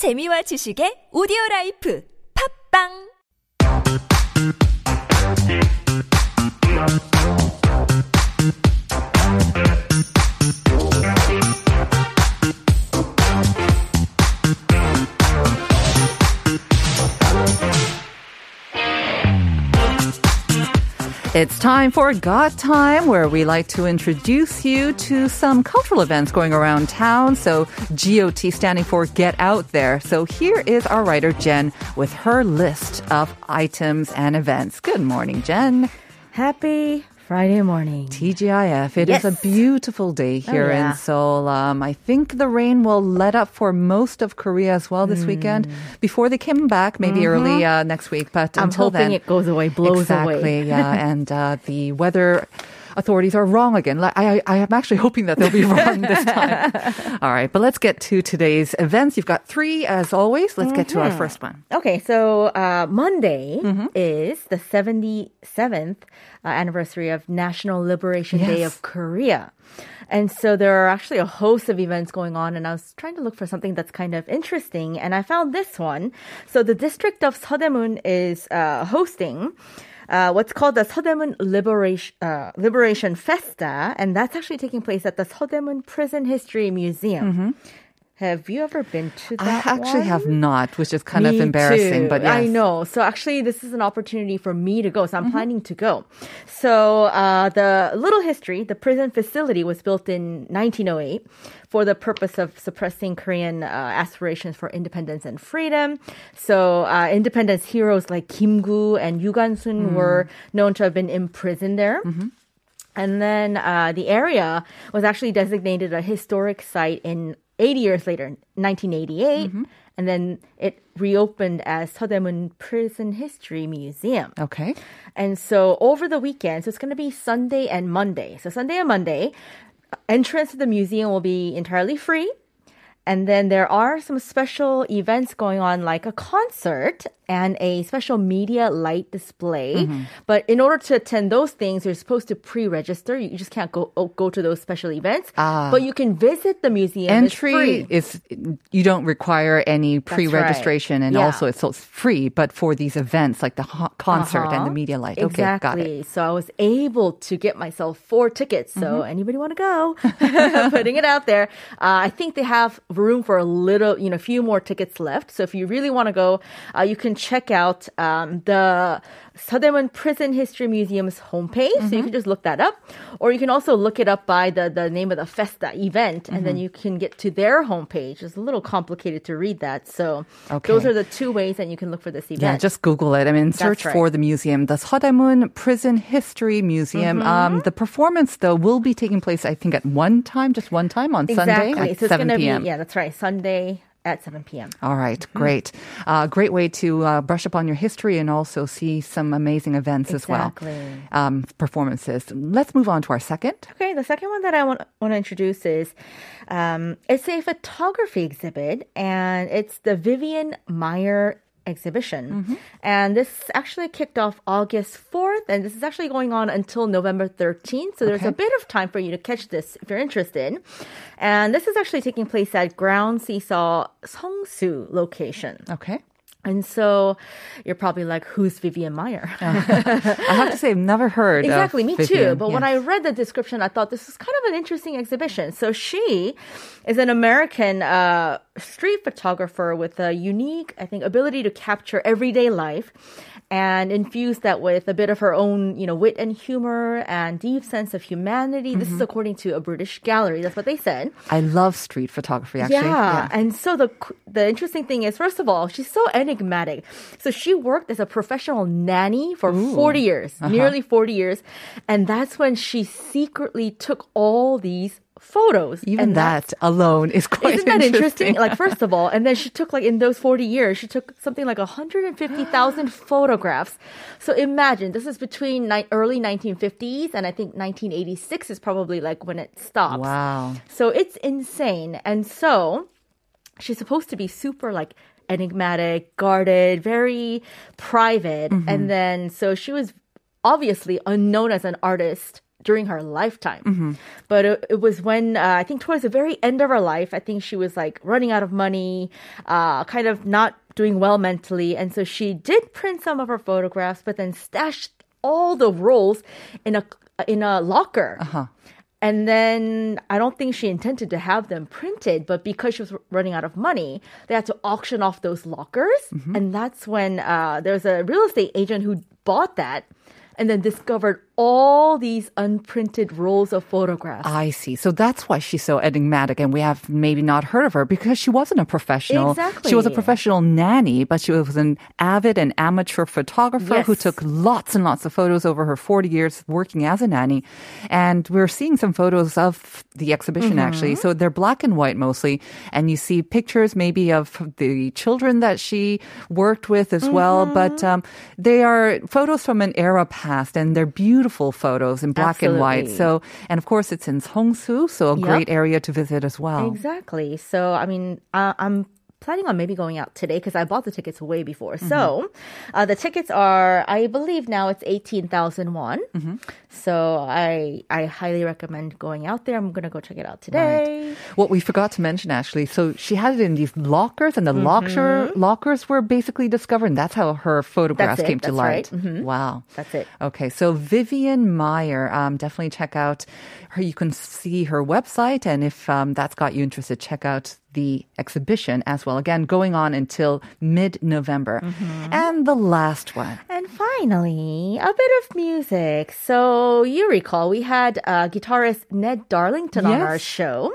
재미와 지식의 오디오 라이프 팝빵 It's time for Got Time, where we like to introduce you to some cultural events going around town. So, GOT standing for Get Out There. So, here is our writer, Jen, with her list of items and events. Good morning, Jen. Happy Friday morning. TGIF. It is Yes. a beautiful day here Oh, yeah. in Seoul. Um, I think the rain will let up for most of Korea as well this weekend. Before they come back, maybe early uh, next week. But Mm-hmm. I'm until hoping then, it goes away, blows exactly, away. yeah. And uh, the weather authorities are wrong again. Like, I, I am actually hoping that they'll be wrong this time. All right, but let's get to today's events. You've got three as always. Let's get to our first one. Okay, so uh, Monday Mm-hmm. is the 77th uh, anniversary of National Liberation Day of Korea. And so there are actually a host of events going on, and I was trying to look for something that's kind of interesting, and I found this one. So the district of Seodaemun is uh, hosting uh, what's called the Seodaemun Liberation uh, Liberation Festa, and that's actually taking place at the Seodaemun Prison History Museum. Have you ever been to Mm-hmm. I actually one? have not, which is kind of embarrassing, too. but yes. I know. So actually, this is an opportunity for me to go. So I'm planning to go. So uh, the little history: the prison facility was built in 1908 for the purpose of suppressing Korean uh, aspirations for independence and freedom. So uh, independence heroes like Kim Gu and Yu Gwan-sun were known to have been imprisoned there. And then uh, the area was actually designated a historic site in 80 years later, 1988. Mm-hmm. And then it reopened as Seodaemun Prison History Museum. Okay. And so over the weekend, so it's going to be Sunday and Monday. So Sunday and Monday, entrance to the museum will be entirely free. And then there are some special events going on, like a concert and a special media light display. Mm-hmm. But in order to attend those things, you're supposed to pre-register. You just can't go oh, go to those special events. Ah. But you can visit the museum. Entry free. is you don't require any pre-registration, and Yeah. also it's, so it's free. But for these events like the ho- concert and the Uh-huh. media light, Exactly. okay, got it. So I was able to get myself four tickets. So Mm-hmm. anybody want to go? Putting it out there. Uh, I think they have room for a little, you know, a few more tickets left. So if you really want to go, uh, you can check out um, the Seodaemun Prison History Museum's homepage. So Mm-hmm. you can just look that up, or you can also look it up by the the name of the Festa event, and Mm-hmm. then you can get to their homepage. It's a little complicated to read that. So Okay. those are the two ways that you can look for this event. Yeah, just Google it. I mean, search right. for the museum, the Seodaemun Prison History Museum. Mm-hmm. Um, the performance, though, will be taking place, I think, at one time, just one time on Sunday Exactly. at so it's 7 gonna p.m. Be, yeah, that's right. Sunday at 7 p.m. All right, great. Uh, great way to uh, brush up on your history and also see some amazing events as well. Exactly. Um, performances. Let's move on to our second. Okay, the second one that I want, want to introduce is um, it's a photography exhibit, and it's the Vivian Maier exhibition. Mm-hmm. And this actually kicked off August 4th, and this is actually going on until November 13th. So there's a bit of time for you to catch this if you're interested. And this is actually taking place at Ground Seesaw Seongsu location. Okay. And so you're probably like, who's Vivian Maier? I have to say, I've never heard. of Exactly, me too. Vivian. But when I read the description, I thought this is kind of an interesting exhibition. So she is an American uh, street photographer with a unique, I think, ability to capture everyday life and infuse that with a bit of her own, you know, wit and humor and deep sense of humanity. This Mm-hmm. is according to a British gallery. That's what they said. I love street photography. Actually, Yeah. And so the the interesting thing is, first of all, she's so enigmatic. So she worked as a professional nanny for 40 years, Uh-huh. nearly 40 years. And that's when she secretly took all these photos. Even that alone is quite Isn't that interesting? interesting. Like, first of all, and then she took like in those 40 years, she took something like 150,000 photographs. So imagine this is between ni- early 1950s and I think 1986 is probably like when it stops. wow. So it's insane. And so she's supposed to be super like enigmatic, guarded, very private. Mm-hmm. And then so she was obviously unknown as an artist during her lifetime. Mm-hmm. But it, it was when uh, I think towards the very end of her life, I think she was like running out of money, uh, kind of not doing well mentally, and so she did print some of her photographs, but then stashed all the rolls in a in a locker. Uh-huh. And then I don't think she intended to have them printed, but because she was running out of money, they had to auction off those lockers. Mm-hmm. And that's when uh, there's a real estate agent who bought that and then discovered all these unprinted rolls of photographs. I see. So that's why she's so enigmatic, and we have maybe not heard of her because she wasn't a professional. Exactly. She was a professional nanny, but she was an avid and amateur photographer who took lots and lots of photos over her 40 years working as a nanny. And we're seeing some photos of the exhibition actually. Mm-hmm. So they're black and white mostly, and you see pictures maybe of the children that she worked with as well. Mm-hmm. But um, they are photos from an era past, and they're beautiful photos in black and white. So, and of course, it's in Seongsu, so a Yep. great area to visit as well. Exactly. So, I mean, uh, I'm planning on maybe going out today because I bought the tickets way before. So, uh, the tickets are, I believe now it's 18,000 won. So, I I highly recommend going out there. I'm going to go check it out today. What we forgot to mention actually, so she had it in these lockers, and the locker lockers were basically discovered, and that's how her photographs Mm-hmm. That's came to light. right. Mhm. Wow. That's it. Okay, so Vivian Maier, um, definitely check out her. You can see her website, and if um, that's got you interested, check out the exhibition as well. Again, going on until mid November. Mm-hmm. And the last one. And finally, a bit of music. So you recall we had uh, guitarist Ned Darlington on our show.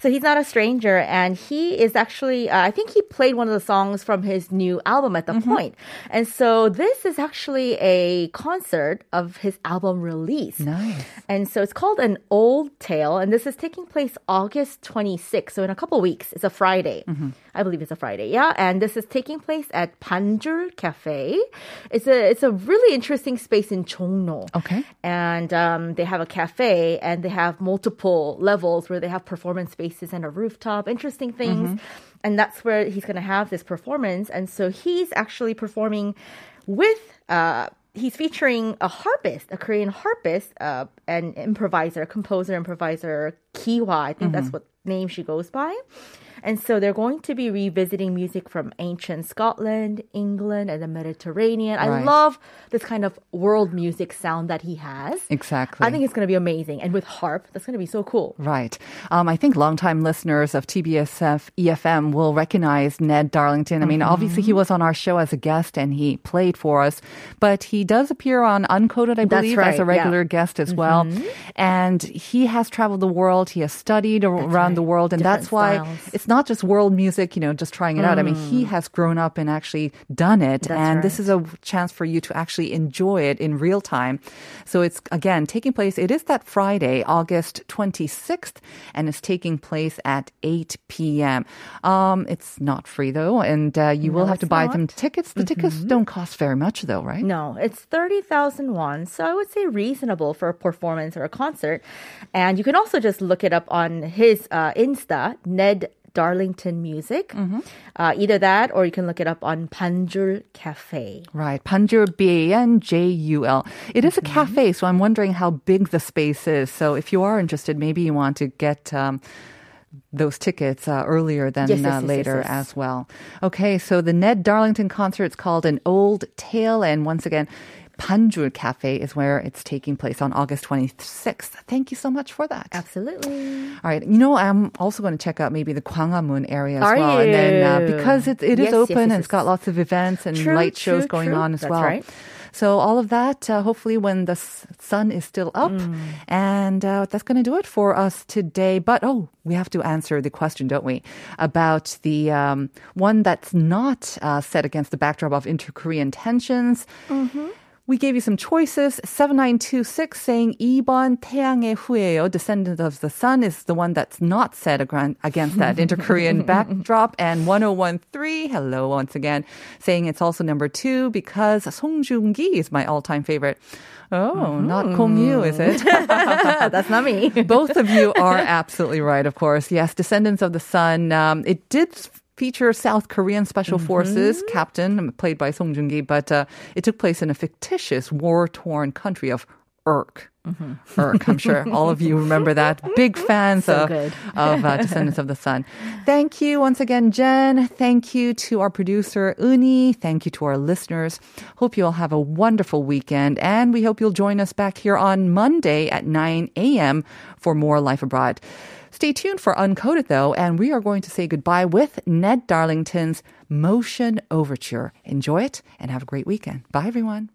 So he's not a stranger, and he is actually, uh, I think he played one of the songs from his new album at the point. And so this is actually a concert of his album release. Nice. And so it's called An Old Tale, and this is taking place August 26th. So in a couple weeks, it's a Friday. I believe it's a Friday, yeah. And this is taking place at Banjul Cafe. It's a it's a really interesting space in Chongno. Okay. And um, they have a cafe, and they have multiple levels where they have performance spaces and a rooftop, interesting things. And that's where he's going to have this performance. And so he's actually performing with. Uh, he's featuring a harpist, a Korean harpist, uh, an improviser, composer, improviser, Kiwa. I think that's what name she goes by. And so they're going to be revisiting music from ancient Scotland, England, and the Mediterranean. I love this kind of world music sound that he has. Exactly. I think it's going to be amazing. And with harp, that's going to be so cool. Right. Um, I think longtime listeners of TBSF EFM will recognize Ned Darlington. I mean, obviously he was on our show as a guest and he played for us, but he does appear on Uncoded, I believe, right, as a yeah. regular guest as well. And he has traveled the world. He has studied around right. the world. And that's why styles. it's not just world music, you know, just trying it out. I mean, he has grown up and actually done it. That's and this is a chance for you to actually enjoy it in real time. So it's again taking place. It is that Friday, August 26th, and it's taking place at 8 p.m. Um, it's not free though, and uh, you will have to buy not. Mm-hmm. them tickets. The tickets don't cost very much though, right? No, it's 30,000 won. So I would say reasonable for a performance or a concert. And you can also just look it up on his uh, Insta, Ned Darlington Music. Mm-hmm. Uh, either that or you can look it up on Banjul Cafe. Right, Banjul B A N J U L. It is a Mm-hmm. cafe, so I'm wondering how big the space is. So if you are interested, maybe you want to get. Um, those tickets uh, earlier than Yes, yes, uh, later yes. as well. Okay, so the Ned Darlington concert is called An Old Tale, and once again, Banjul Cafe is where it's taking place on August 26th. Thank you so much for that. Absolutely. All right, you know, I'm also going to check out maybe the Gwanghwamun area as Are well, and then uh, because it, it is Yes, yes, open yes, and yes. it's got lots of events and True, light shows true, going true. on as That's well. right. So all of that, uh, hopefully, when the s- sun is still up, Mm. and uh, that's going to do it for us today. But oh, we have to answer the question, don't we, about the um, one that's not uh, set against the backdrop of inter-Korean tensions. Mm-hmm. We gave you some choices. 7926 saying 2번 태양의 후예요. Descendant of the Sun is the one that's not set against that inter-Korean backdrop. And 1013, hello once again, saying it's also number two because Song Joong-gi is my all-time favorite. Oh, mm-hmm. not Gong Yoo, is it? That's not me. Both of you are absolutely right, of course. Yes, Descendants of the Sun. Um, it did feature South Korean Special Forces captain, played by Song Joong-gi, but uh, it took place in a fictitious war-torn country of. Irk. I'm sure all of you remember that. Big fans So of, of uh, Descendants of the Sun. Thank you once again, Jen. Thank you to our producer, Uni. Thank you to our listeners. Hope you all have a wonderful weekend. And we hope you'll join us back here on Monday at 9 a.m. for more Life Abroad. Stay tuned for Uncoded, though, and we are going to say goodbye with Ned Darlington's Motion Overture. Enjoy it and have a great weekend. Bye, everyone.